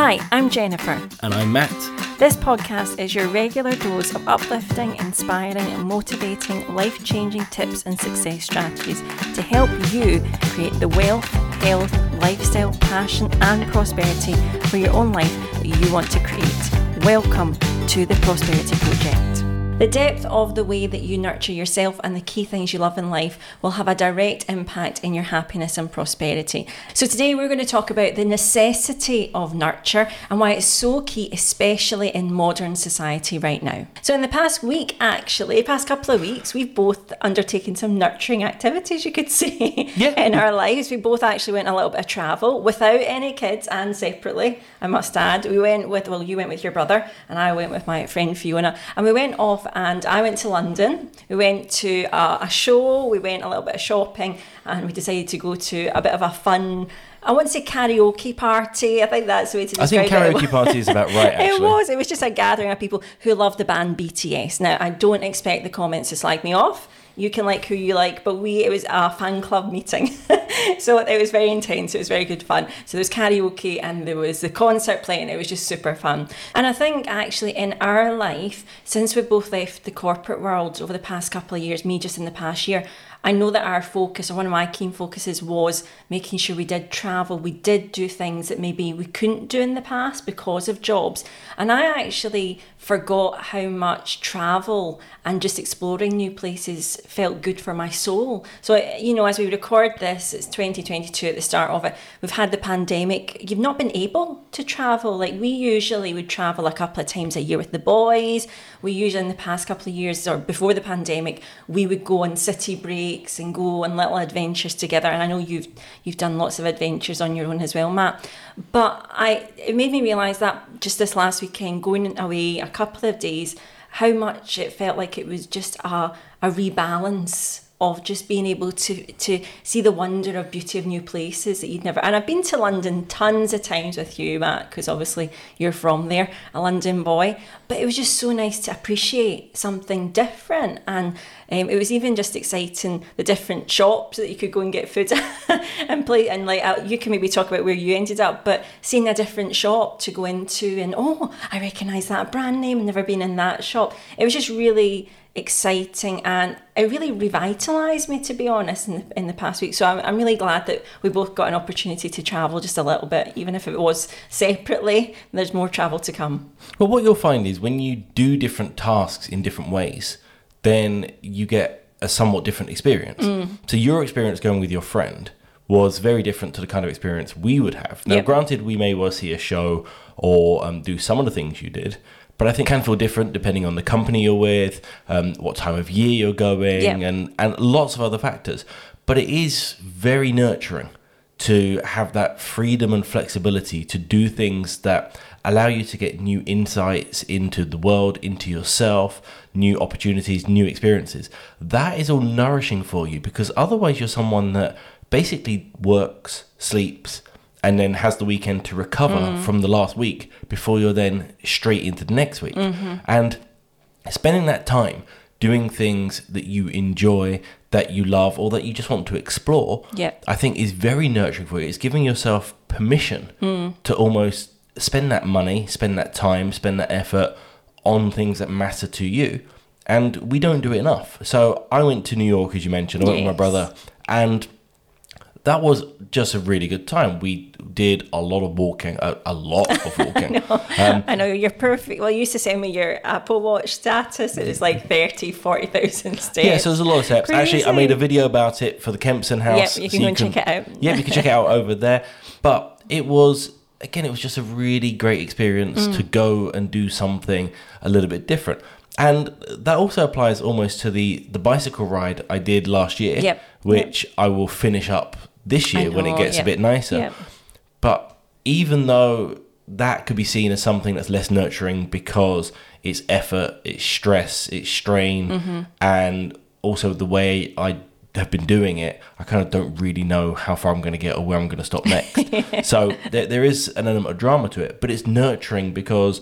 Hi, I'm Jennifer. And I'm Matt. This podcast is your regular dose of uplifting, inspiring, and motivating life changing tips and success strategies to help you create the wealth, health, lifestyle, passion, and prosperity for your own life that you want to create. Welcome to the Prosperity Project. The depth of the way that you nurture yourself and the key things you love in life will have a direct impact in your happiness and prosperity. So, today we're going to talk about the necessity of nurture and why it's so key, especially in modern society right now. So, in the past week, actually, past couple of weeks, we've both undertaken some nurturing activities, you could say, Yeah. in our lives. We both actually went a little bit of travel without any kids and separately, I must add. We went with, well, you went with your brother and I went with my friend Fiona, and we went off and I went to London. We went to a, a show, we went a little bit of shopping, and we decided to go to a bit of a fun. I wouldn't say karaoke party. I think that's the way to describe it. I think it. karaoke party is about right, Actually. It was. It was just a gathering of people who love the band BTS. Now, I don't expect the comments to slag me off. You can like who you like, but we it was a fan club meeting, so it was very intense. It was very good fun. So there was karaoke and there was the concert playing. It was just super fun. And I think actually in our life, since we both left the corporate world over the past couple of years, me just in the past year, I know that our focus, or one of my keen focuses, was making sure we did travel. We did do things that maybe we couldn't do in the past because of jobs. And I actually forgot how much travel and just exploring new places felt good for my soul. So, you know, as we record this, it's 2022 at the start of it, we've had the pandemic. You've not been able to travel. Like we usually would travel a couple of times a year with the boys. We usually, in the past couple of years or before the pandemic, we would go on city breaks and go on little adventures together. And I know you've you've done lots of adventures on your own as well, Matt. But I it made me realise that just this last weekend, going away a couple of days, how much it felt like it was just a a rebalance of just being able to to see the wonder of beauty of new places that you'd never and I've been to London tons of times with you Matt because obviously you're from there a London boy but it was just so nice to appreciate something different and um, it was even just exciting the different shops that you could go and get food and play and like uh, you can maybe talk about where you ended up but seeing a different shop to go into and oh I recognise that brand name never been in that shop. It was just really exciting and it really revitalized me to be honest in the, in the past week so I'm, I'm really glad that we both got an opportunity to travel just a little bit even if it was separately there's more travel to come Well, what you'll find is when you do different tasks in different ways, then you get a somewhat different experience. Mm. So your experience going with your friend was very different to the kind of experience we would have. Now, Yep. granted, we may well see a show or um, do some of the things you did, but I think it can feel different depending on the company you're with, um, what time of year you're going, Yep. and, and lots of other factors. But it is very nurturing to have that freedom and flexibility to do things that allow you to get new insights into the world, into yourself, new opportunities, new experiences. That is all nourishing for you because otherwise you're someone that basically works, sleeps, and then has the weekend to recover mm. from the last week before you're then straight into the next week. Mm-hmm. And spending that time doing things that you enjoy, that you love, or that you just want to explore, Yep. I think is very nurturing for you. It's giving yourself permission mm. to almost spend that money, spend that time, spend that effort on things that matter to you. And we don't do it enough. So I went to New York, as you mentioned, I went with my brother, and that was just a really good time. We did a lot of walking, a, a lot of walking. um, I know you're perfect well you used to send me your Apple Watch status it was like 30 40,000 steps Yeah, so there's a lot of steps. Actually, I made a video about it for the Kempson House. Yep, you so can go and check it out. Yeah, you can check it out over there. But it was again, it was just a really great experience Mm. to go and do something a little bit different. And that also applies almost to the the bicycle ride I did last year, Yep, which I will finish up this year when it gets yep, a bit nicer. yep. But even though that could be seen as something that's less nurturing because it's effort, it's stress, it's strain, Mm-hmm. and also the way I have been doing it, I kind of don't really know how far I'm going to get or where I'm going to stop next. so there, there is an element of drama to it, but it's nurturing because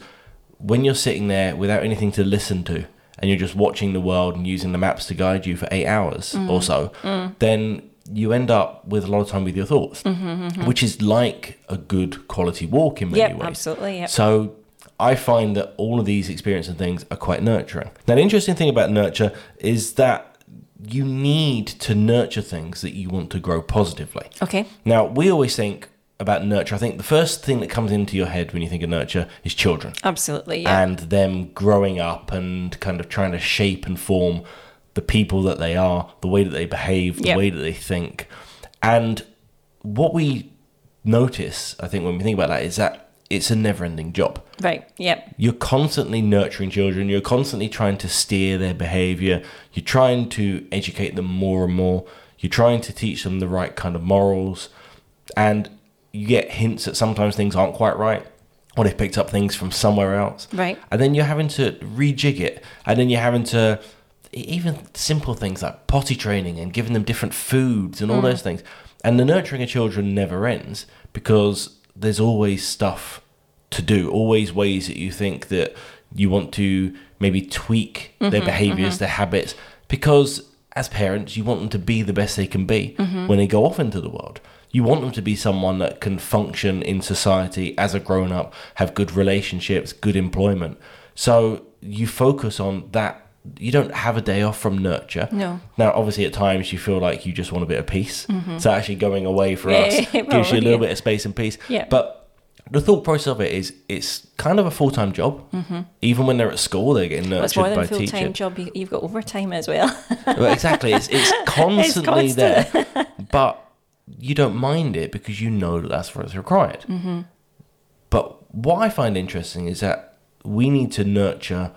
when you're sitting there without anything to listen to and you're just watching the world and using the maps to guide you for eight hours Mm. or so, then you end up with a lot of time with your thoughts, which is like a good quality walk in many Mm-hmm, Yep, ways. absolutely, yep. So I find that all of these experiences and things are quite nurturing. Now, the interesting thing about nurture is that you need to nurture things that you want to grow positively. Okay. Now, we always think about nurture. I think the first thing that comes into your head when you think of nurture is children Absolutely. Yeah. and them growing up and kind of trying to shape and form the people that they are, the way that they behave, the Yep. way that they think. And what we notice, I think, when we think about that, is that it's a never ending job. right. Yep. You're constantly nurturing children, you're constantly trying to steer their behavior, you're trying to educate them more and more, you're trying to teach them the right kind of morals, and you get hints that sometimes things aren't quite right, or they've picked up things from somewhere else. Right. And then you're having to rejig it, and then you're having to even simple things like potty training and giving them different foods and all mm. those things. And the nurturing of children never ends because there's always stuff to do, always ways that you think that you want to maybe tweak their mm-hmm, behaviors, mm-hmm. their habits, because as parents, you want them to be the best they can be mm-hmm. when they go off into the world. You want them to be someone that can function in society as a grown up, have good relationships, good employment. So you focus on that. You don't have a day off from nurture. No. Now, obviously, at times you feel like you just want a bit of peace. So actually going away for Yeah, us it gives you a little yeah. bit of space and peace. Yeah. But the thought process of it is it's kind of a full time job. Even when they're at school, they're getting Well, it's nurtured more than by a full time job. You, you've got overtime as well. Well, exactly. It's, it's constantly constant. there. But you don't mind it because you know that that's what's required. Mm-hmm. But what I find interesting is that we need to nurture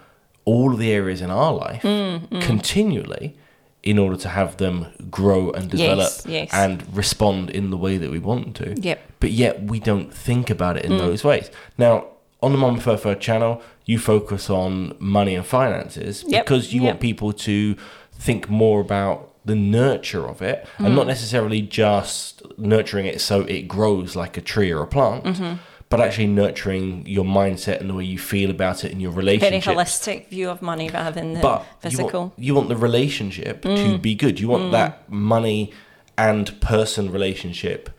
all of the areas in our life Mm, continually in order to have them grow and develop Yes, yes. and respond in the way that we want them to. Yep. But yet we don't think about it in Mm. those ways. Now, on the Mama Furfur channel, you focus on money and finances Yep, because you want people to think more about the nurture of it and Mm. not necessarily just nurturing it so it grows like a tree or a plant, Mm-hmm. But actually nurturing your mindset and the way you feel about it in your relationship. Very holistic view of money rather than the But you physical. want, you want the relationship to Mm. be good. You want that money and person relationship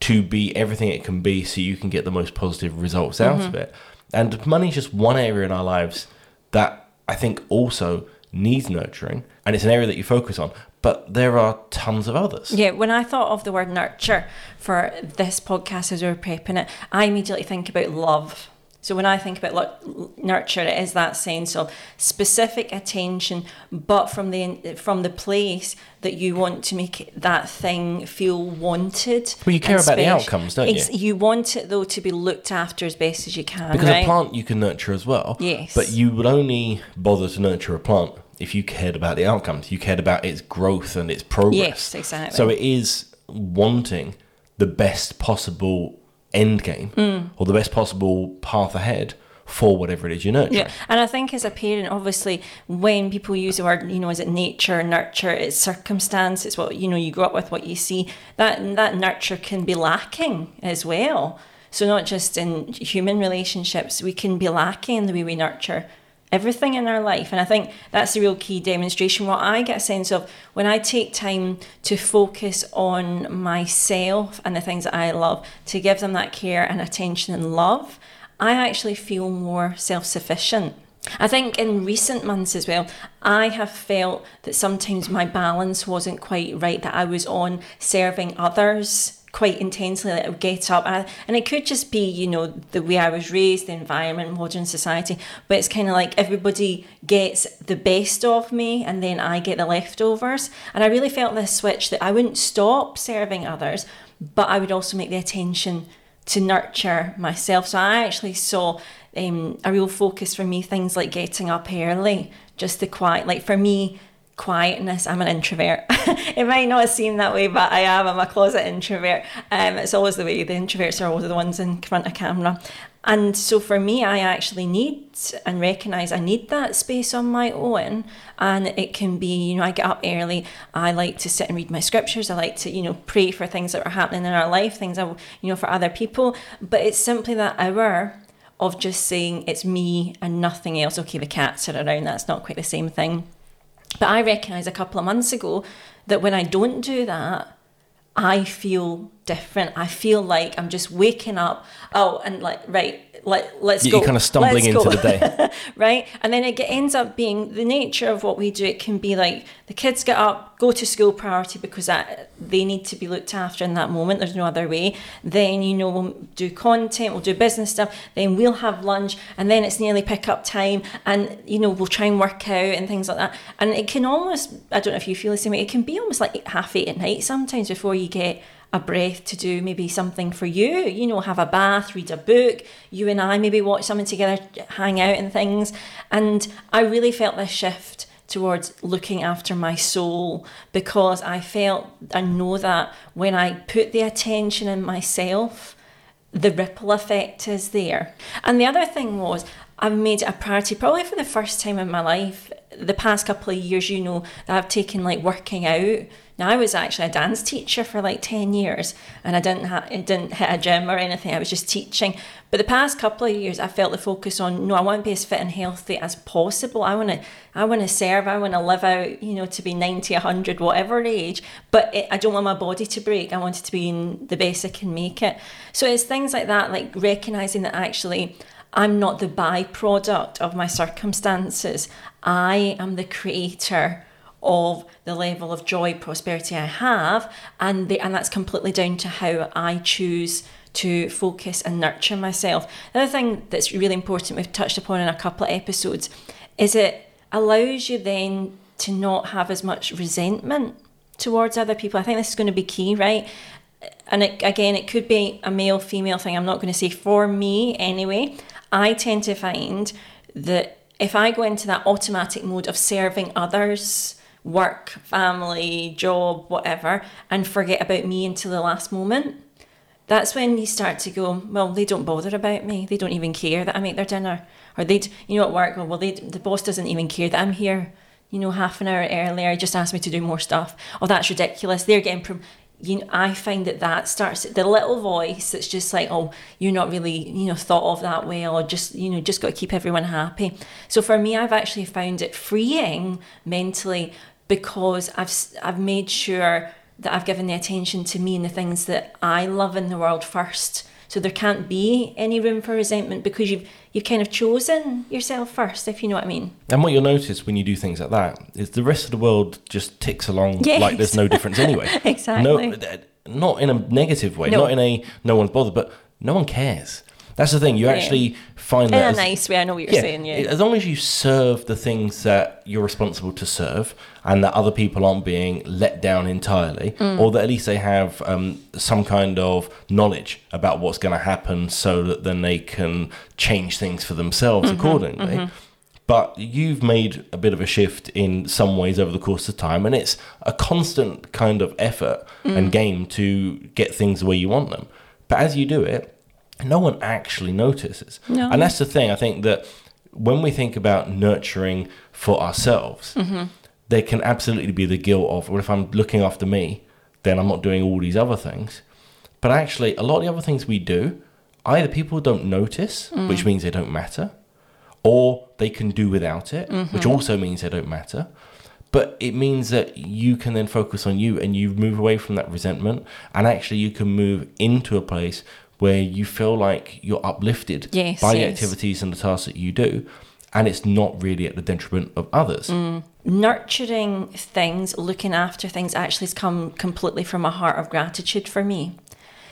to be everything it can be so you can get the most positive results out Mm-hmm. of it. And money is just one area in our lives that I think also needs nurturing and it's an area that you focus on. But there are tons of others. Yeah, when I thought of the word nurture for this podcast as we were prepping it, I immediately think about love. So when I think about lo- nurture, it is that sense of specific attention, but from the from the place that you want to make that thing feel wanted. Well, you care about the outcomes, don't you? You want it though to be looked after as best as you can, Because right? a plant you can nurture as well. Yes. But you would only bother to nurture a plant if you cared about the outcomes. You cared about its growth and its progress. Yes, exactly. So it is wanting the best possible end game Mm. or the best possible path ahead for whatever it is you're nurturing. Yeah, and I think as a parent, obviously, when people use the word, you know, is it nature, nurture, it's circumstance, it's what you know, you grow up with what you see. That that nurture can be lacking as well. So not just in human relationships, we can be lacking in the way we nurture everything in our life. And I think that's the real key demonstration. What I get a sense of when I take time to focus on myself and the things that I love, to give them that care and attention and love, I actually feel more self sufficient. I think in recent months as well, I have felt that sometimes my balance wasn't quite right, that I was on serving others quite intensely. Like I would get up, and, I, and it could just be, you know, the way I was raised, the environment, modern society. But it's kind of like everybody gets the best of me, and then I get the leftovers. And I really felt this switch that I wouldn't stop serving others, but I would also make the attention to nurture myself. So I actually saw um, a real focus for me, things like getting up early, just the quiet. Like for me, quietness. I'm an introvert. it might not seem that way, but I am. I'm a closet introvert. Um, it's always the way. The introverts are always the ones in front of camera. And so for me, I actually need and recognize I need that space on my own. And it can be, you know, I get up early. I like to sit and read my scriptures. I like to, you know, pray for things that are happening in our life, things I, you know, for other people. But it's simply that hour of just saying it's me and nothing else. Okay, the cats are around. That's not quite the same thing. But I recognised a couple of months ago that when I don't do that, I feel different. I feel like I'm just waking up. Oh, and like right, let let's You're go. kind of stumbling Let's into go. the day. right? And then it ends up being the nature of what we do. It can be like the kids get up, go to school priority because that, they need to be looked after in that moment. There's no other way. Then, you know, we'll do content, we'll do business stuff. Then we'll have lunch, and then it's nearly pick up time. And, you know, we'll try and work out and things like that. And it can almost, I don't know if you feel the same way, it can be almost like half eight at night sometimes before you get a breath to do maybe something for you, you know, have a bath, read a book, you and I maybe watch something together, hang out and things. And I really felt this shift towards looking after my soul because I felt I know that when I put the attention in myself, the ripple effect is there. And the other thing was, I've made it a priority probably for the first time in my life. The past couple of years, you know, I've taken like working out. Now I was actually a dance teacher for like ten years, and I didn't ha- didn't hit a gym or anything. I was just teaching. But the past couple of years, I felt the focus on no, I want to be as fit and healthy as possible. I want to, I want to serve. I want to live out, you know, to be 90, 100, whatever age. But it, I don't want my body to break. I want it to be in the best I can make it. So it's things like that, like recognizing that actually. I'm not the byproduct of my circumstances. I am the creator of the level of joy, prosperity I have, and the, and that's completely down to how I choose to focus and nurture myself. The other thing that's really important we've touched upon in a couple of episodes is it allows you then to not have as much resentment towards other people. I think this is going to be key, right? And it, again, it could be a male female thing. I'm not going to say for me anyway. I tend to find that if I go into that automatic mode of serving others, work, family, job, whatever, and forget about me until the last moment, that's when you start to go, well, they don't bother about me. They don't even care that I make their dinner. Or they'd. you know, at work, oh, well, they, the boss doesn't even care that I'm here, you know, half an hour earlier, He just asked me to do more stuff. Oh, that's ridiculous. They're getting, you know, I find that that starts, the little voice that's just like, oh, you're not really, you know, thought of that way, or just, you know, just got to keep everyone happy. So for me, I've actually found it freeing mentally because I've, I've made sure that I've given the attention to me and the things that I love in the world first. So there can't be any room for resentment because you've you've kind of chosen yourself first, if you know what I mean. And what you'll notice when you do things like that is the rest of the world just ticks along Yes. like there's no difference anyway. Exactly. No, uh, not in a negative way, No. not in a no one's bothered, but no one cares. That's the thing. You actually find that In a as- nice way, I know what you're saying, yeah. As long as you serve the things that you're responsible to serve and that other people aren't being let down entirely, Mm. or that at least they have um, some kind of knowledge about what's going to happen so that then they can change things for themselves Mm-hmm, accordingly. But you've made a bit of a shift in some ways over the course of time, and it's a constant kind of effort Mm. and game to get things the way you want them. But as you do it, no one actually notices. No. And that's the thing. I think that when we think about nurturing for ourselves, Mm-hmm. there can absolutely be the guilt of, well, if I'm looking after me, then I'm not doing all these other things. But actually, a lot of the other things we do, either people don't notice, Mm. which means they don't matter, or they can do without it, which Mm-hmm. also means they don't matter. But it means that you can then focus on you and you move away from that resentment, and actually, you can move into a place where you feel like you're uplifted Yes, by the activities and the tasks that you do, and it's not really at the detriment of others. Mm. Nurturing things, looking after things actually has come completely from a heart of gratitude for me.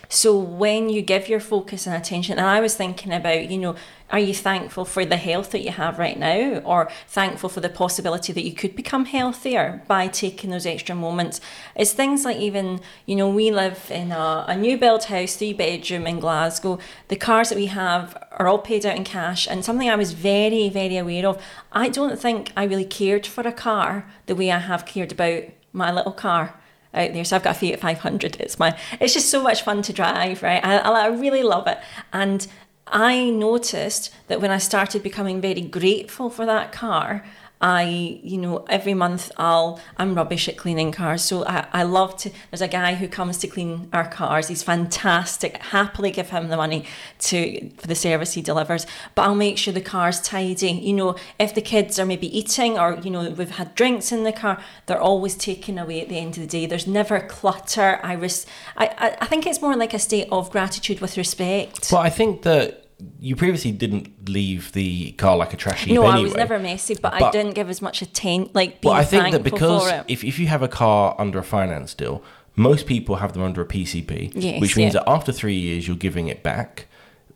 So when you give your focus and attention, and I was thinking about, you know, are you thankful for the health that you have right now, or thankful for the possibility that you could become healthier by taking those extra moments? It's things like even, you know, we live in a, a new build house, three bedroom in Glasgow. The cars that we have are all paid out in cash, and something I was very, very aware of. I don't think I really cared for a car the way I have cared about my little car out there. So I've got a Fiat 500. It's my. It's just so much fun to drive, right? I, I really love it. And I noticed that when I started becoming very grateful for that car, I, you know, every month I'll, I'm rubbish at cleaning cars. So I, I love to, there's a guy who comes to clean our cars. He's fantastic. Happily give him the money to, for the service he delivers. But I'll make sure the car's tidy. You know, if the kids are maybe eating or, you know, we've had drinks in the car, they're always taken away at the end of the day. There's never clutter. I, res- I, I, I think it's more like a state of gratitude with respect. Well, I think that you previously didn't leave the car like a trash heap no, anyway. I was never messy, but, I didn't give as much attention. Like being Well, I think that because if, if you have a car under a finance deal, most people have them under a PCP, Yes, which means yeah. that after three years you're giving it back,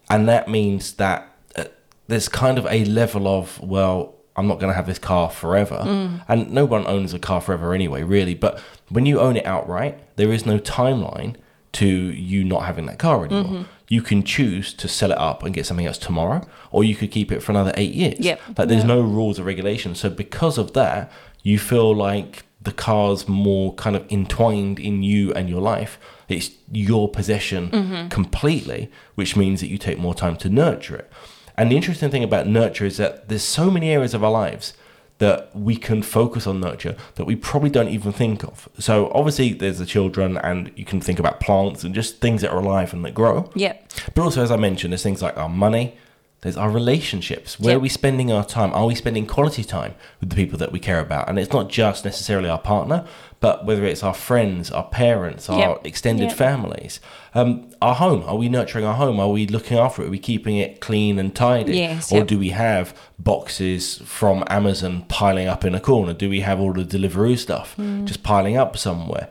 and that means that uh, there's kind of a level of well, I'm not going to have this car forever, Mm. and no one owns a car forever anyway, really. But when you own it outright, there is no timeline to you not having that car anymore. Mm-hmm. You can choose to sell it up and get something else tomorrow, or you could keep it for another eight years. Yep. Like there's no rules or regulations. So because of that, you feel like the car's more kind of entwined in you and your life. It's your possession Mm-hmm. completely, which means that you take more time to nurture it. And the interesting thing about nurture is that there's so many areas of our lives that we can focus on nurture that we probably don't even think of. So obviously there's the children and you can think about plants and just things that are alive and that grow. Yeah. But also, as I mentioned, there's things like our money, there's our relationships. Where Yep. are we spending our time? Are we spending quality time with the people that we care about? And it's not just necessarily our partner, but whether it's our friends, our parents, our Yep. extended Yep. families. Um, our home, are we nurturing our home? Are we looking after it? Are we keeping it clean and tidy? Yes, or do we have boxes from Amazon piling up in a corner? Do we have all the Deliveroo stuff Hmm. just piling up somewhere?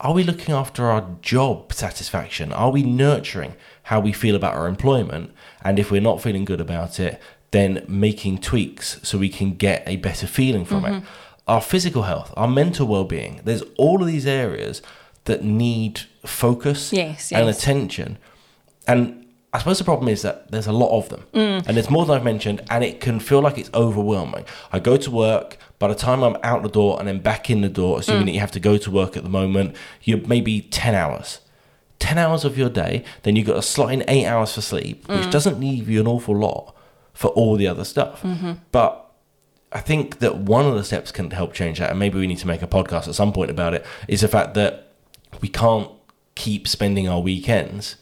Are we looking after our job satisfaction? Are we nurturing how we feel about our employment? And if we're not feeling good about it, then making tweaks so we can get a better feeling from it. Mm-hmm. Our physical health, our mental well being, there's all of these areas that need focus Yes, and attention. And I suppose the problem is that there's a lot of them. Mm. And there's more than I've mentioned, and it can feel like it's overwhelming. I go to work, by the time I'm out the door and then back in the door, assuming Mm. that you have to go to work at the moment, you're maybe 10 hours. 10 hours of your day, then you've got to slot in eight hours for sleep, Mm. which doesn't leave you an awful lot for all the other stuff. Mm-hmm. But I think that one of the steps can help change that, and maybe we need to make a podcast at some point about it, is the fact that we can't keep spending our weekends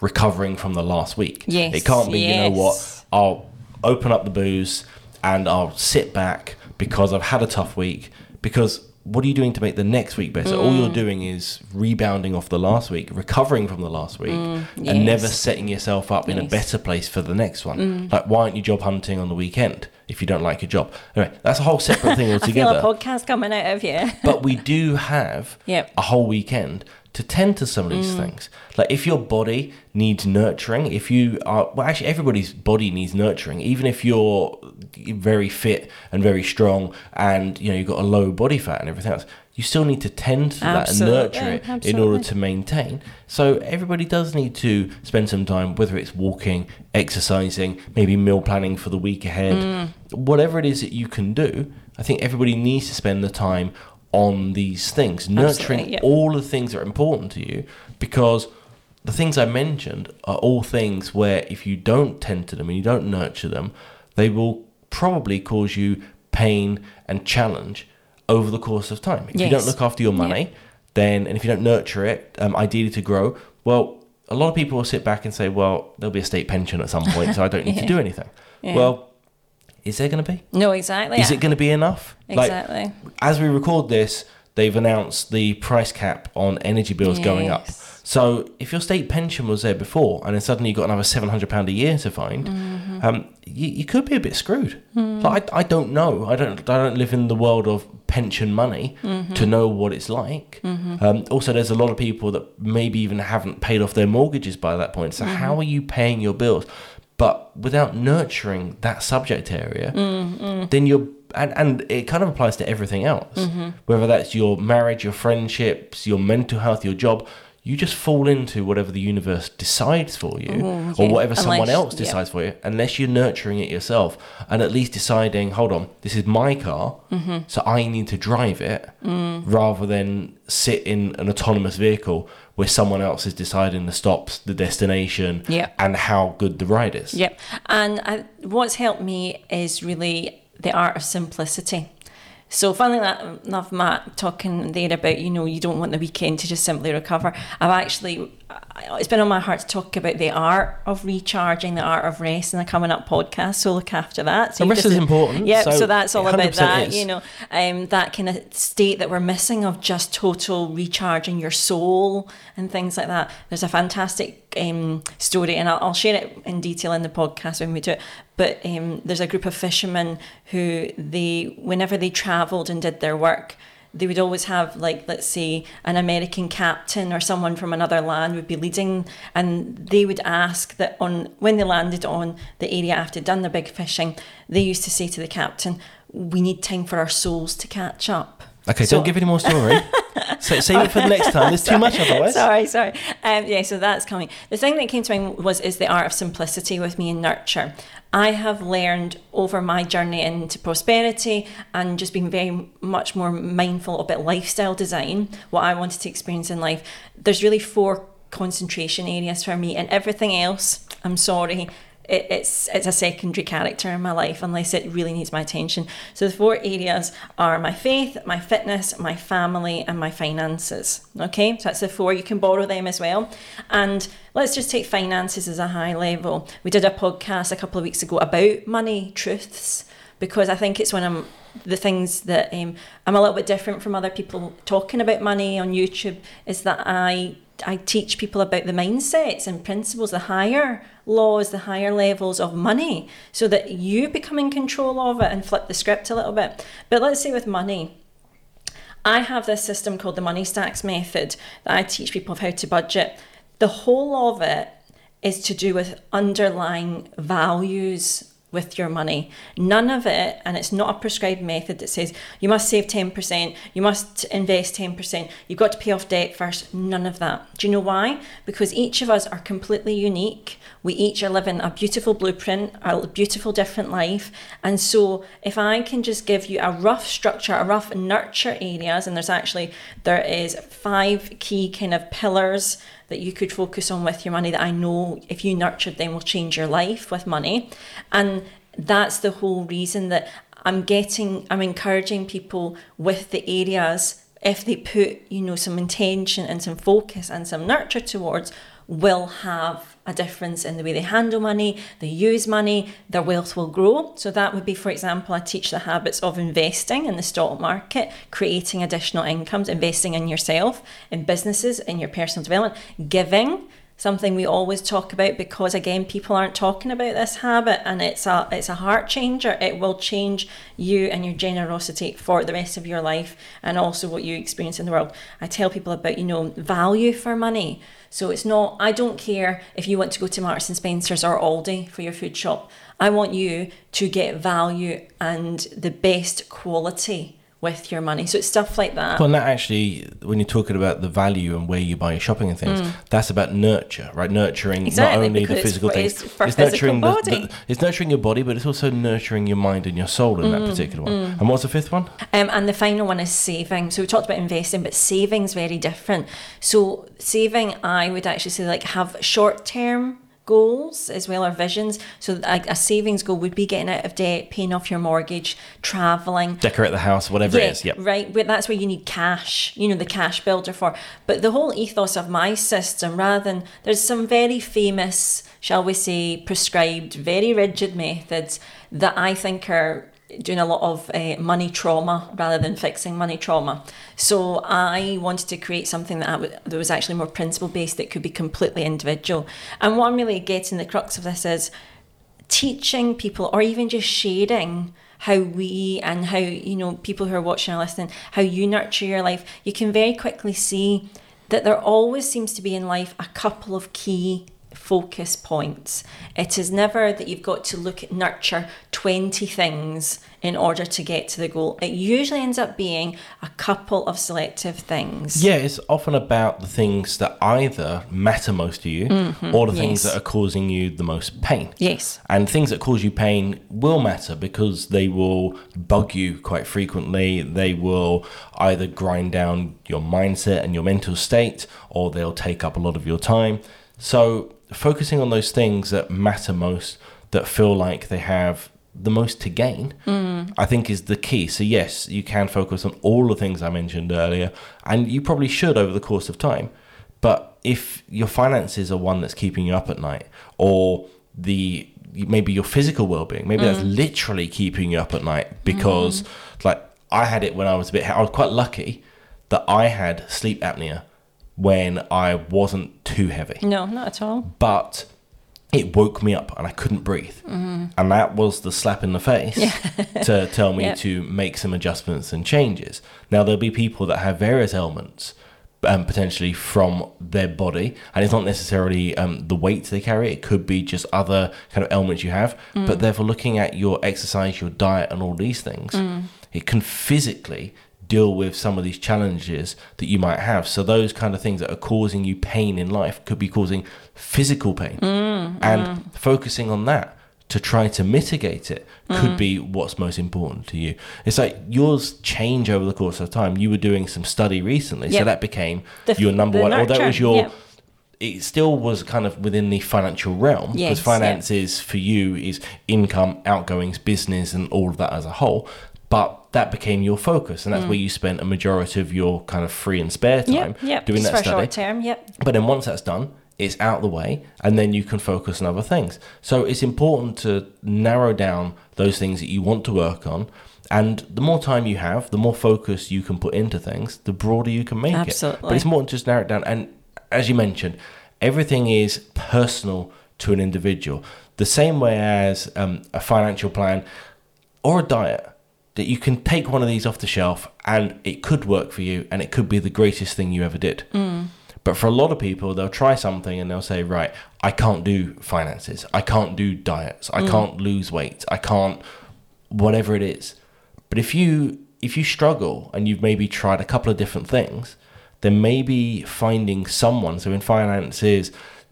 recovering from the last week. Yes, It can't be, you know what. I'll open up the booze and I'll sit back because I've had a tough week. Because what are you doing to make the next week better? All Mm. you're doing is rebounding off the last week, recovering from the last week, and Mm, yes. never setting yourself up in a Mm. better place for the next one. Like, why aren't you job hunting on the weekend if you don't like your job? Anyway, that's a whole separate thing I feel altogether a podcast coming out of you. but we do have Yep. a whole weekend to tend to some of these mm. things. Like if your body needs nurturing, if you are well, actually everybody's body needs nurturing. Even if you're very fit and very strong, and you know you've got a low body fat and everything else, you still need to tend to that and Absolutely, nurture it in order to maintain. So everybody does need to spend some time, whether it's walking, exercising, maybe meal planning for the week ahead, Mm. whatever it is that you can do. I think everybody needs to spend the time on these things, nurturing yeah. all the things that are important to you, because the things I mentioned are all things where if you don't tend to them and you don't nurture them, they will probably cause you pain and challenge over the course of time. If you don't look after your money, then and if you don't nurture it, um, ideally to grow, well, a lot of people will sit back and say, "Well, there'll be a state pension at some point, so I don't need to do anything." Yeah. Well, is there going to be? No, exactly. Is it going to be enough? Like, Exactly. as we record this, they've announced the price cap on energy bills going up. So if your state pension was there before, and then suddenly you got another seven hundred pound a year to find, Mm-hmm. um, you, you could be a bit screwed. Like, I, I don't know. I don't. I don't live in the world of pension money Mm-hmm. to know what it's like. Um, also, there's a lot of people that maybe even haven't paid off their mortgages by that point. So Mm-hmm. how are you paying your bills? But without nurturing that subject area, Mm, then you're and, and it kind of applies to everything else Mm-hmm. whether that's your marriage your friendships your mental health your job you just fall into whatever the universe decides for you Ooh, or yeah. whatever someone Unless- else yeah. decides for you unless you're nurturing it yourself and at least deciding hold on this is my car Mm-hmm. so i need to drive it Mm. rather than sit in an autonomous vehicle where someone else is deciding the stops the destination Yeah. and how good the ride is Yep. And I, what's helped me is really the art of simplicity. So, funnily enough, Matt talking there about you know you don't want the weekend to just simply recover. I've actually it's been on my heart to talk about the art of recharging, the art of rest, in the coming up podcast. So look after that. So rest is important. Yeah, so, so that's all about that. is. You know, um, that kind of state that we're missing of just total recharging your soul and things like that. There's a fantastic um, story, and I'll, I'll, share it in detail in the podcast when we do it. But um, there's a group of fishermen who they, whenever they travelled and did their work they would always have like let's say an american captain or someone from another land would be leading and they would ask that on when they landed on the area after done their big fishing they used to say to the captain we need time for our souls to catch up okay so, don't give any more story so, save it for the next time. There's too much otherwise. Sorry, sorry. Um, yeah, so that's coming. The thing that came to mind was is the art of simplicity with me and nurture. I have learned over my journey into prosperity and just being very much more mindful about lifestyle design, what I wanted to experience in life. There's really four concentration areas for me, and everything else, I'm sorry, it, it's it's a secondary character in my life unless it really needs my attention. So the four areas are my faith, my fitness, my family, and my finances. Okay, so that's the four. You can borrow them as well. And let's just take finances as a high level. We did a podcast a couple of weeks ago about money truths because I think it's one of the things that um, I'm a little bit different from other people talking about money on YouTube is that I I teach people about the mindsets and principles, the higher laws, the higher levels of money, so that you become in control of it and flip the script a little bit. But let's say with money, I have this system called the money stacks method that I teach people of how to budget. The whole of it is to do with underlying values with your money. None of it, and it's not a prescribed method that says you must save 10%, you must invest 10%, you've got to pay off debt first. None of that. Do you know why? Because each of us are completely unique. We each are living a beautiful blueprint, a beautiful different life. And so if I can just give you a rough structure, a rough nurture areas, and there's actually there is five key kind of pillars that you could focus on with your money that I know if you nurtured them will change your life with money. And that's the whole reason that I'm getting, I'm encouraging people with the areas, if they put, you know, some intention and some focus and some nurture towards, will have a difference in the way they handle money, they use money, their wealth will grow. So, that would be, for example, I teach the habits of investing in the stock market, creating additional incomes, investing in yourself, in businesses, in your personal development, giving. Something we always talk about because again people aren't talking about this habit and it's a it's a heart changer. It will change you and your generosity for the rest of your life and also what you experience in the world. I tell people about, you know, value for money. So it's not, I don't care if you want to go to Marks and Spencer's or Aldi for your food shop. I want you to get value and the best quality with your money. So it's stuff like that. Well, that actually, when you're talking about the value and where you buy your shopping and things, mm. that's about nurture, right? Nurturing exactly, not only the physical it's, things, it's, it's nurturing the, the, it's nurturing your body, but it's also nurturing your mind and your soul in mm, that particular one. Mm. And what's the fifth one? Um, and the final one is saving. So we talked about investing, but saving's very different. So saving, I would actually say, like have short term goals as well, our visions. So a, a, savings goal would be getting out of debt, paying off your mortgage, traveling, decorate the house, whatever yeah, it is. Yeah, right. But that's where you need cash. You know, the cash builder for. But the whole ethos of my system, rather than there's some very famous, shall we say, prescribed, very rigid methods that I think are doing a lot of uh, money trauma rather than fixing money trauma. So I wanted to create something that, w- that was actually more principle based that could be completely individual. And what I'm really getting the crux of this is teaching people or even just sharing how we and how you know people who are watching or listening how you nurture your life you can very quickly see that there always seems to be in life a couple of key focus points. It is never that you've got to look at nurture 20 things in order to get to the goal. It usually ends up being a couple of selective things. Yeah, it's often about the things that either matter most to you mm-hmm. or the things yes. that are causing you the most pain. Yes. And things that cause you pain will matter because they will bug you quite frequently. They will either grind down your mindset and your mental state or they'll take up a lot of your time. So focusing on those things that matter most, that feel like they have the most to gain, mm. I think is the key. So, yes, you can focus on all the things I mentioned earlier, and you probably should over the course of time. But if your finances are one that's keeping you up at night, or the maybe your physical well-being, maybe that's mm. literally keeping you up at night because, mm-hmm. like, I had it when I was a bit. I was quite lucky that I had sleep apnea when I wasn't too heavy No, not at all. but it woke me up and I couldn't breathe. And that was the slap in the face to tell me Yep. to make some adjustments and changes. Now, there'll be people that have various ailments. Um, potentially from their body, and it's not necessarily um, the weight they carry. It could be just other kind of ailments you have. But therefore, looking at your exercise, your diet, and all these things, it can physically deal with some of these challenges that you might have. So those kind of things that are causing you pain in life could be causing physical pain. and focusing on that to try to mitigate it could be what's most important to you. It's like yours change over the course of time. You were doing some study recently, so that became The your number one. Although it was your yep. it still was kind of within the financial realm because Yes, finances for you is income, outgoings, business, and all of that as a whole. But that became your focus, and that's where you spent a majority of your kind of free and spare time Yep, yep. doing Just that study. short term. Yep. But then once that's done, it's out the way, and then you can focus on other things. So it's important to narrow down those things that you want to work on. And the more time you have, the more focus you can put into things, the broader you can make it. But it's more to just narrow it down. And as you mentioned, everything is personal to an individual. The same way as um, a financial plan or a diet, that you can take one of these off the shelf and it could work for you and it could be the greatest thing you ever did. Mm. But for a lot of people, they'll try something and they'll say, right, I can't do finances. I can't do diets. I mm. can't lose weight. I can't, whatever it is. But if you if you struggle and you've maybe tried a couple of different things, then maybe finding someone. So in finances,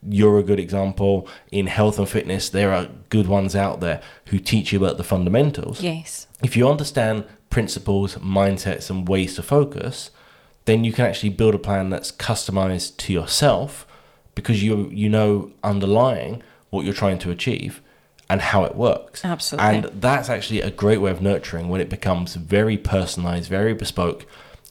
you're a good example. In health and fitness, there are good ones out there who teach you about the fundamentals Yes. if you understand principles, mindsets, and ways to focus, then you can actually build a plan that's customized to yourself because you you know underlying what you're trying to achieve and how it works. Absolutely. And that's actually a great way of nurturing when it becomes very personalized, very bespoke,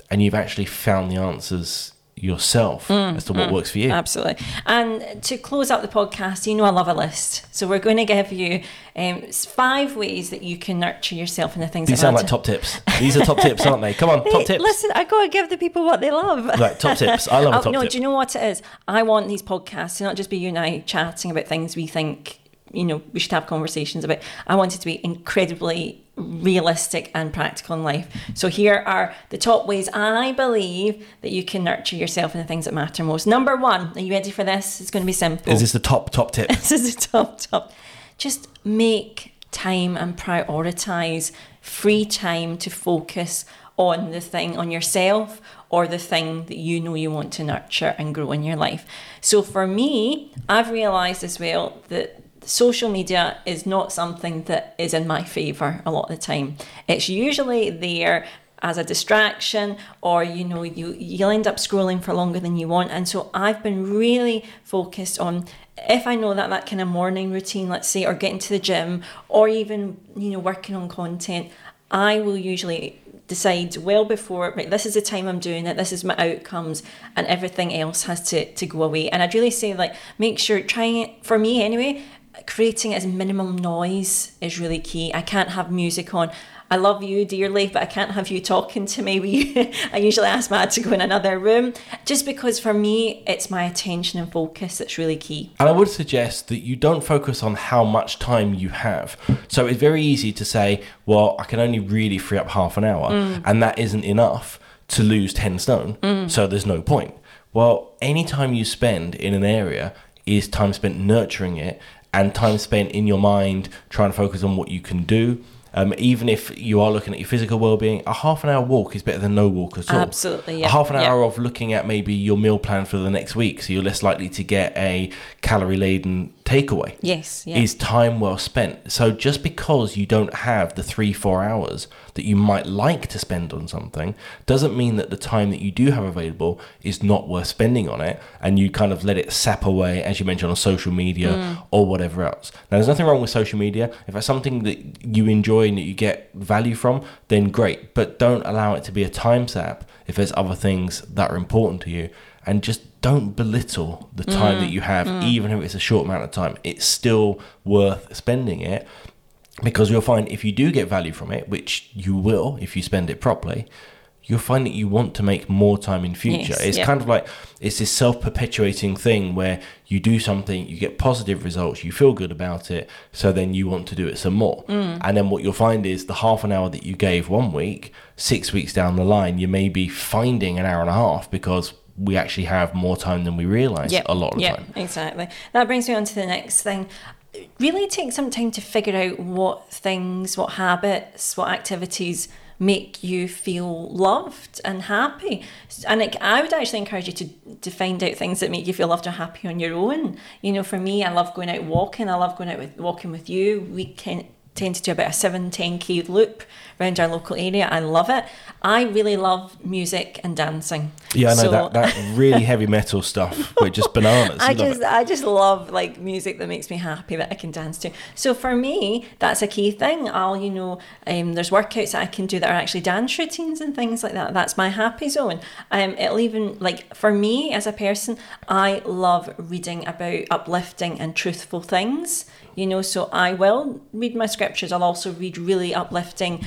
and you've actually found the answers yourself as to what works for you. Absolutely. And to close out the podcast, you know I love a list. So we're going to give you um, five ways that you can nurture yourself and the things These sound like top tips. These are top tips, aren't they? Come on, top tips. Listen, I got to give the people what they love. Right, top tips. I love a Oh, top no, tip. do you know what it is? I want these podcasts to not just be you and I chatting about things we think, you know, we should have conversations about. I want it to be incredibly realistic and practical in life. So here are the top ways I believe that you can nurture yourself in the things that matter most. Number one, are you ready for this? It's going to be simple. Is this the top top tip? this is the top top. Just make time and prioritize free time to focus on the thing on yourself or the thing that you know you want to nurture and grow in your life. So for me, I've realized as well that social media is not something that is in my favor a lot of the time. It's usually there as a distraction or you know you you'll end up scrolling for longer than you want and so I've been really focused on if I know that that kind of morning routine let's say or getting to the gym or even you know working on content I will usually decide well before right this is the time I'm doing it this is my outcomes and everything else has to to go away and I'd really say like make sure trying it for me anyway creating as minimum noise is really key I can't have music on I love you dearly, but I can't have you talking to me. We, I usually ask Matt to go in another room, just because for me, it's my attention and focus that's really key. And I would suggest that you don't focus on how much time you have. So it's very easy to say, well, I can only really free up half an hour, mm. and that isn't enough to lose 10 stone. Mm. So there's no point. Well, any time you spend in an area is time spent nurturing it and time spent in your mind trying to focus on what you can do Um, even if you are looking at your physical well-being, a half an hour walk is better than no walk at all. Absolutely, yeah. A half an yeah. hour of looking at maybe your meal plan for the next week, so you're less likely to get a calorie-laden takeaway Yes, yeah. is time well spent. So just because you don't have the three, four hours that you might like to spend on something doesn't mean that the time that you do have available is not worth spending on it and you kind of let it sap away, as you mentioned, on social media Mm. or whatever else. Now, there's nothing wrong with social media. If it's something that you enjoy and that you get value from, then great. But don't allow it to be a time sap if there's other things that are important to you. And just don't belittle the time Mm. that you have, even if it's a short amount of time. It's still worth spending it because you'll find if you do get value from it, which you will if you spend it properly, you'll find that you want to make more time in future. Yes, it's yeah. kind of like it's this self-perpetuating thing where you do something, you get positive results, you feel good about it, so then you want to do it some more. Mm. And then what you'll find is the half an hour that you gave one week, six weeks down the line, you may be finding an hour and a half because we actually have more time than we realize Yeah, a lot of the yeah, time. exactly. That brings me on to the next thing. Really take some time to figure out what things, what habits, what activities make you feel loved and happy. And like, I would actually encourage you to, to find out things that make you feel loved or happy on your own. You know, for me, I love going out walking. I love going out with walking with you. We can tend to do about a 7 10k loop around our local area i love it i really love music and dancing Yeah, I know So- that, that really heavy metal stuff, but just bananas. I just I just love like music that makes me happy that I can dance to. So for me, that's a key thing. I'll you know um, there's workouts that I can do that are actually dance routines and things like that. That's my happy zone. Um, it'll even like for me as a person, I love reading about uplifting and truthful things. You know, so I will read my scriptures. I'll also read really uplifting,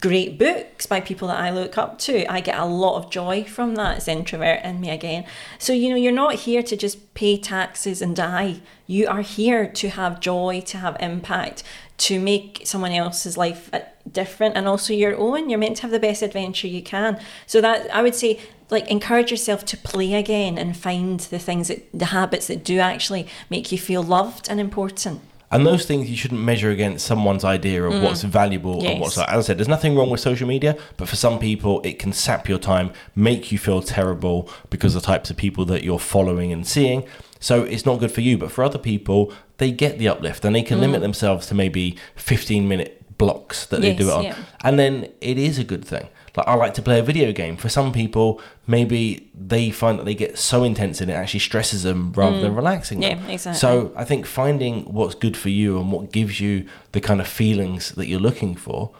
great books by people that I look up to. I get a lot of joy from that. It's introvert in me again. So, you know, you're not here to just pay taxes and die. You are here to have joy, to have impact, to make someone else's life uh, different and also your own. You're meant to have the best adventure you can. So, that I would say, like, encourage yourself to play again and find the things that, the habits that do actually make you feel loved and important. And those things you shouldn't measure against someone's idea of what's valuable and Mm. What's not. As I said, there's nothing wrong with social media, but for some people, it can sap your time, make you feel terrible because the types of people that you're following and seeing. So it's not good for you. But for other people, they get the uplift and they can Mm. limit themselves to maybe 15 minute blocks that they do it on. yeah. And then it is a good thing. Like I like to play a video game. For some people, maybe they find that they get so intense and it actually stresses them rather than relaxing them. Mm. Yeah, exactly. So I think finding what's good for you and what gives you the kind of feelings that you're looking for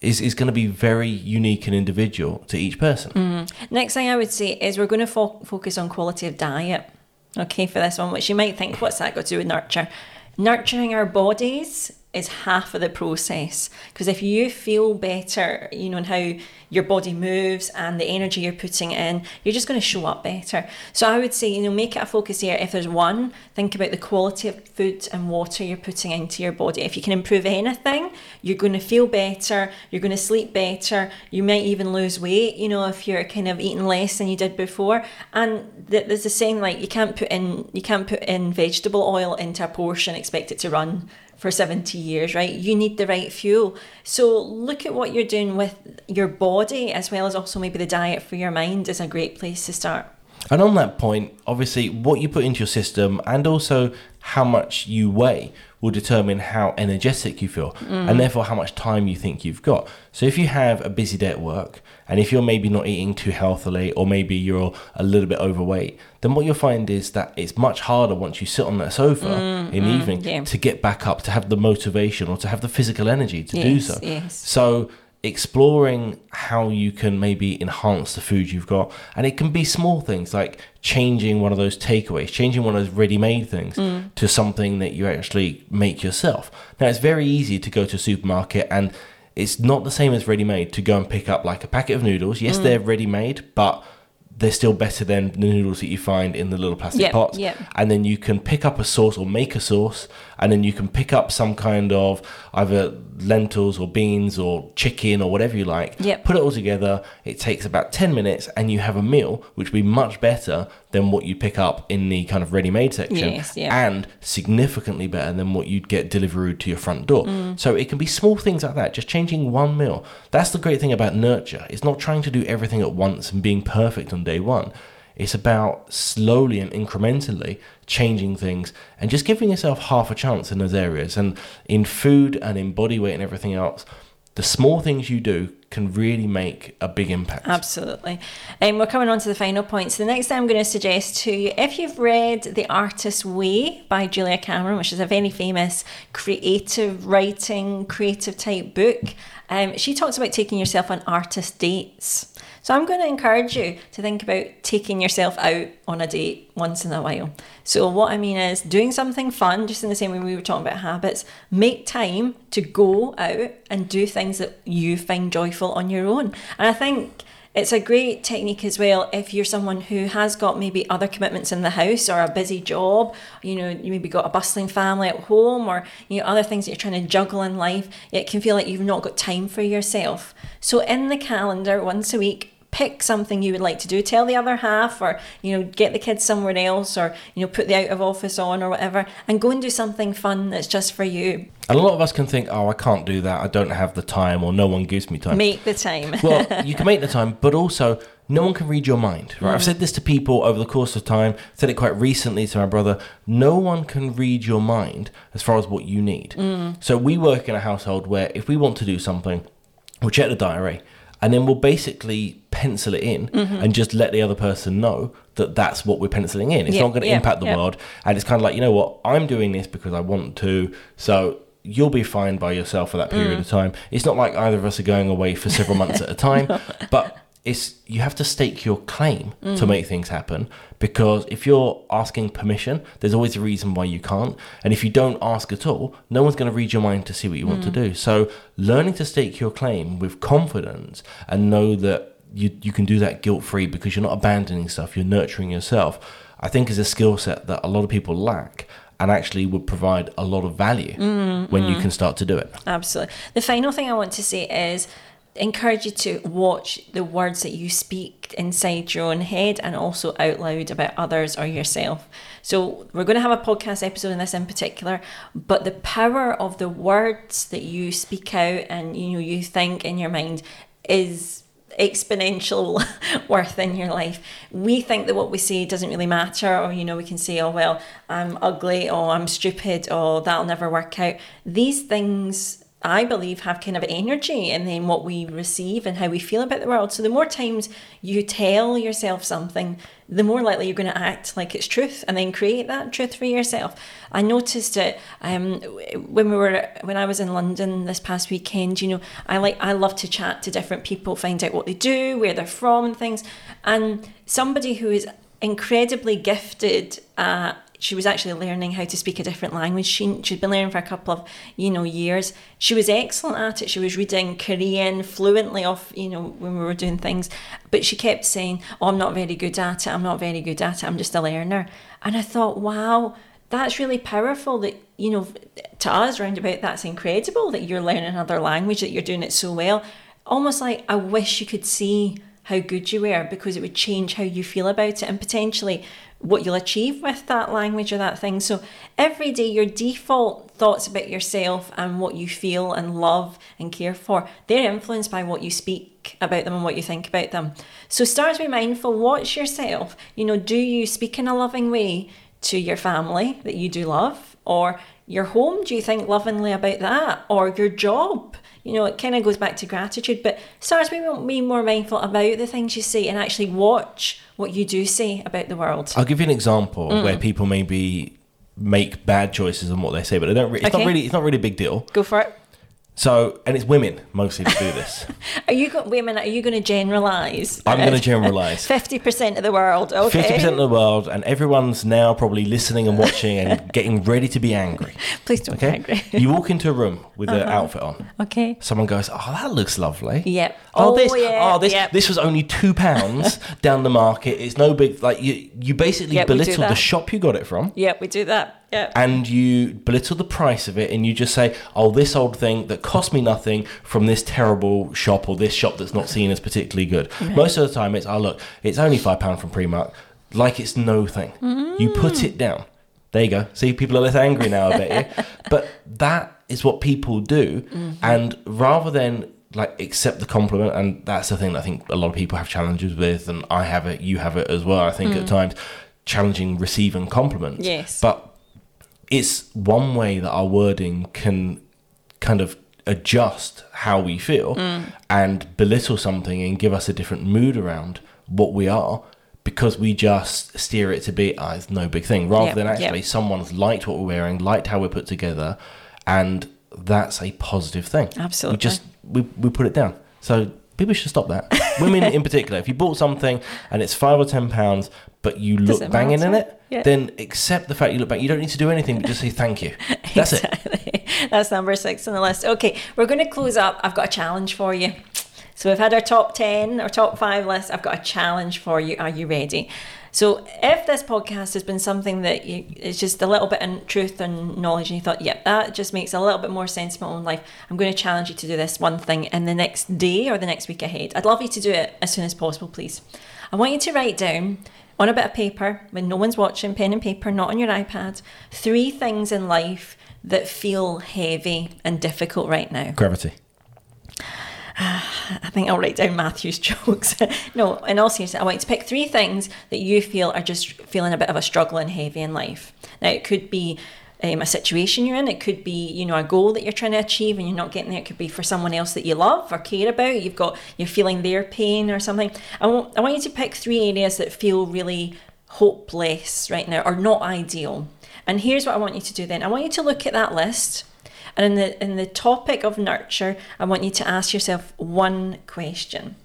is, is going to be very unique and individual to each person. Mm. Next thing I would say is we're going to fo- focus on quality of diet. Okay, for this one, which you might think, what's that got to do with nurture? Nurturing our bodies is half of the process because if you feel better, you know, and how your body moves and the energy you're putting in, you're just going to show up better. So I would say, you know, make it a focus here. If there's one, think about the quality of food and water you're putting into your body. If you can improve anything, you're going to feel better, you're going to sleep better, you might even lose weight, you know, if you're kind of eating less than you did before. And th- there's a saying like you can't put in you can't put in vegetable oil into a and expect it to run for 70 years, right? You need the right fuel. So look at what you're doing with your body as well as also maybe the diet for your mind is a great place to start. And on that point, obviously, what you put into your system and also how much you weigh will determine how energetic you feel and mm. therefore how much time you think you've got. So, if you have a busy day at work and if you're maybe not eating too healthily or maybe you're a little bit overweight, then what you'll find is that it's much harder once you sit on that sofa mm, in the mm, evening yeah. to get back up, to have the motivation or to have the physical energy to do so. yes. So exploring how you can maybe enhance the food you've got, and it can be small things like changing one of those takeaways, changing one of those ready-made things mm. to something that you actually make yourself. Now it's very easy to go to a supermarket and it's not the same as ready-made to go and pick up like a packet of noodles. Yes, mm. they're ready-made, but they're still better than the noodles that you find in the little plastic Yep, pots. yep. And then you can pick up a sauce or make a sauce, and then you can pick up some kind of either lentils or beans or chicken or whatever you like. Yep. Put it all together. It takes about 10 minutes, and you have a meal which will be much better than what you pick up in the kind of ready made section. Yes, yeah. And significantly better than what you'd get delivered to your front door. Mm. So it can be small things like that, just changing one meal. That's the great thing about nurture. It's not trying to do everything at once and being perfect on day one. It's about slowly and incrementally changing things and just giving yourself half a chance in those areas. And in food and in body weight and everything else, the small things you do can really make a big impact. Absolutely. And we're coming on to the final point. So the next thing I'm going to suggest to you, if you've read The Artist's Way by Julia Cameron, which is a very famous creative writing, creative type book, um, she talks about taking yourself on artist dates. So I'm going to encourage you to think about taking yourself out on a date once in a while. So what I mean is doing something fun, just in the same way we were talking about habits. Make time to go out and do things that you find joyful on your own. And I think it's a great technique as well if you're someone who has got maybe other commitments in the house or a busy job, you know, you maybe got a bustling family at home or you know other things that you're trying to juggle in life. It can feel like you've not got time for yourself. So in the calendar once a week, pick something you would like to do tell the other half or you know get the kids somewhere else or you know put the out of office on or whatever and go and do something fun that's just for you And a lot of us can think, oh, I can't do that. I don't have the time, or no one gives me time. make the time well, you can make the time, but also no one can read your mind. Right? Mm. I've said this to people over the course of time. Said it quite recently to my brother. No one can read your mind as far as what you need. Mm. So we work in a household where if we want to do something, we'll check the diary, and then we'll basically pencil it in Mm-hmm. and just let the other person know that that's what we're penciling in. It's Yeah, not going to yeah, impact the yeah. world, and it's kind of like you know what I'm doing this because I want to. So you'll be fine by yourself for that period Mm. of time. It's not like either of us are going away for several months at a time, but it's you have to stake your claim to Mm. make things happen because if you're asking permission, there's always a reason why you can't. And if you don't ask at all, no one's going to read your mind to see what you want Mm. to do. So learning to stake your claim with confidence and know that you you can do that guilt free because you're not abandoning stuff, you're nurturing yourself. I think is a skill set that a lot of people lack and actually would provide a lot of value Mm, when you can start to do it. Absolutely. The final thing I want to say is encourage you to watch the words that you speak inside your own head and also out loud about others or yourself. So we're going to have a podcast episode on this in particular, but the power of the words that you speak out and you know you think in your mind is exponential worth in your life. We think that what we say doesn't really matter, or you know, we can say, oh, well, I'm ugly, or I'm stupid, or that'll never work out. These things. I believe have kind of energy and then what we receive and how we feel about the world. So the more times you tell yourself something, the more likely you're going to act like it's truth and then create that truth for yourself. I noticed it um, when we were when I was in London this past weekend. You know, I like I love to chat to different people, find out what they do, where they're from, and things. And somebody who is incredibly gifted at she was actually learning how to speak a different language. She, she'd been learning for a couple of, you know, years. She was excellent at it. She was reading Korean fluently off, you know, when we were doing things. But she kept saying, oh, I'm not very good at it. I'm not very good at it. I'm just a learner. And I thought, wow, that's really powerful that, you know, to us roundabout, that's incredible that you're learning another language, that you're doing it so well. Almost like I wish you could see how good you were because it would change how you feel about it and potentially what you'll achieve with that language or that thing. So every day, your default thoughts about yourself and what you feel and love and care for, they're influenced by what you speak about them and what you think about them. So start to be mindful, watch yourself. You know, do you speak in a loving way to your family that you do love? Or your home, do you think lovingly about that? Or your job? You know, it kind of goes back to gratitude, but start to be, be more mindful about the things you say and actually watch what you do say about the world. I'll give you an example Mm. where people maybe make bad choices on what they say, but they don't. Re- it's Okay. not really. It's not really a big deal. Go for it. So, and it's women mostly to do this. Are you go- wait a? Are you going to generalize? I'm going to generalize. Fifty percent of the world. Okay. Fifty percent of the world, and everyone's now probably listening and watching and getting ready to be angry. Please don't Okay, be angry. you walk into a room with Uh-huh. an outfit on. okay. Someone goes, "Oh, that looks lovely." Yep. Oh, Oh, this, yeah, oh, this, yep. this was only two pounds down the market. It's no big. Like you, you basically Yep, belittle the shop you got it from, Yep, we do that. Yep. and you belittle the price of it, and you just say, "Oh, this old thing that cost me nothing from this terrible shop or this shop that's not seen as particularly good." Most of the time, it's, "Oh, look, it's only five pound from Primark." Like it's no thing. You put mm. it down. There you go. See, people are less angry now. I bet you. But that is what people do, mm-hmm. and rather than like accept the compliment, and that's the thing that I think a lot of people have challenges with, and I have it, you have it as well. I think at mm. times challenging receiving compliments. Yes. But it's one way that our wording can kind of adjust how we feel and belittle something and give us a different mood around what we are because we just steer it to be ah, it's no big thing rather Yep, than yep. actually someone's liked what we're wearing liked how we're put together and that's a positive thing Absolutely. we just we, we put it down so people should stop that women in particular if you bought something and it's five or ten pounds but you look banging in it Yeah. then accept the fact you look back. You don't need to do anything, but just say thank you. That's it. That's number six on the list. Okay, we're going to close up. I've got a challenge for you. So we've had our top 10 or top five list. I've got a challenge for you. Are you ready? So if this podcast has been something that you, it's just a little bit in truth and knowledge, and you thought, yep, that just makes a little bit more sense in my own life, I'm going to challenge you to do this one thing in the next day or the next week ahead. I'd love you to do it as soon as possible, please. I want you to write down on a bit of paper, when no one's watching, pen and paper, not on your iPad, three things in life that feel heavy and difficult right now. Gravity. Ah, I think I'll write down Matthew's jokes. no, in all seriousness, I want you to pick three things that you feel are just feeling a bit of a struggle and heavy in life. Now, it could be um, a situation you're in. It could be, you know, a goal that you're trying to achieve and you're not getting there. It could be for someone else that you love or care about. You've got, you're feeling their pain or something. I want, I want you to pick three areas that feel really hopeless right now or not ideal. And here's what I want you to do then. I want you to look at that list. And in the in the topic of nurture, I want you to ask yourself one question.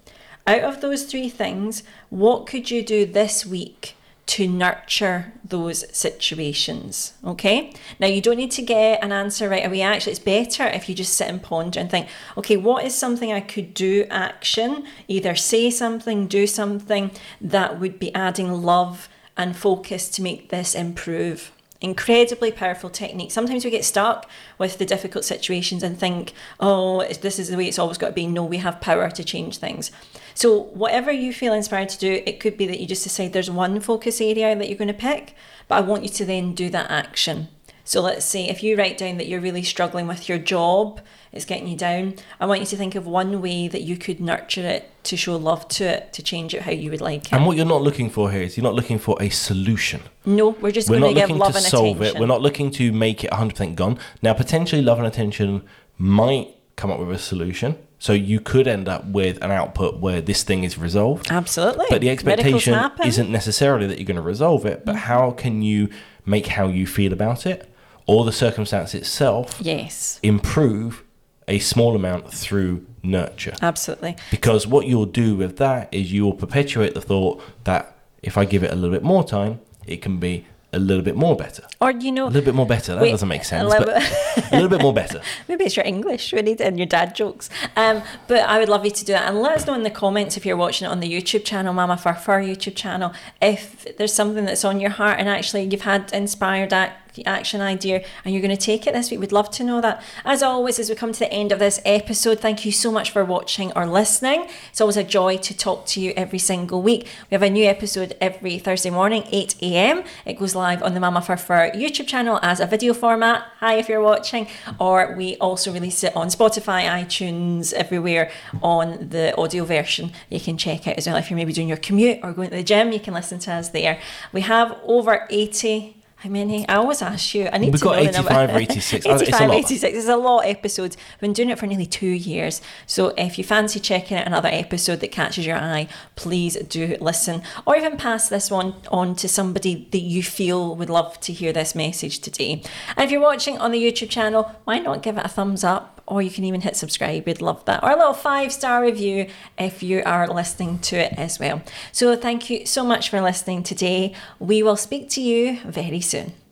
Out of those three things, what could you do this week to nurture those situations? Okay? Now you don't need to get an answer right away. Actually, it's better if you just sit and ponder and think, okay, what is something I could do action? Either say something, do something that would be adding love and focus to make this improve incredibly powerful technique. Sometimes we get stuck with the difficult situations and think, oh, this is the way it's always got to be. No, we have power to change things. So, whatever you feel inspired to do, it could be that you just decide there's one focus area that you're going to pick, but I want you to then do that action. So, let's say if you write down that you're really struggling with your job, it's getting you down, I want you to think of one way that you could nurture it to show love to it, to change it how you would like it. And what you're not looking for here is you're not looking for a solution. no, we're just We're going not to give looking love to and solve attention. it. We're not looking to make it 100% gone. Now, potentially, love and attention might come up with a solution. So you could end up with an output where this thing is resolved. Absolutely. But the expectation isn't necessarily that you're going to resolve it, but how can you make how you feel about it or the circumstance itself Yes, improve a small amount through nurture? absolutely. Because what you'll do with that is you will perpetuate the thought that if I give it a little bit more time, it can be a little bit more better. Or you know, A little bit more better. That Wait, doesn't make a sense, little but a little bit more better. maybe it's your English really and your dad jokes. Um, but I would love you to do that and let us know in the comments if you're watching it on the YouTube channel, Mama Furfur YouTube channel, if there's something that's on your heart and actually you've had inspired act, action idea and you're going to take it this week. We'd love to know that. As always, as we come to the end of this episode, thank you so much for watching or listening. It's always a joy to talk to you every single week. We have a new episode every Thursday morning, 8 a.m. It goes live on the Mama Furfur YouTube channel as a video format. Hi, if you're watching. Or we also release it on Spotify, iTunes, everywhere on the audio version. You can check out as well if you're maybe doing your commute or going to the gym. You can listen to us there. We have over 80 How many? I always ask you. I need We've to got know the number. 85 or 86. Oh, it's a 85, lot. 86. It's a lot of episodes. I've been doing it for nearly two years. So if you fancy checking out another episode that catches your eye, please do listen. Or even pass this one on to somebody that you feel would love to hear this message today. And if you're watching on the YouTube channel, why not give it a thumbs up? Or you can even hit subscribe. We'd love that. Or a little five star review if you are listening to it as well. So thank you so much for listening today. We will speak to you very soon. Беларуси.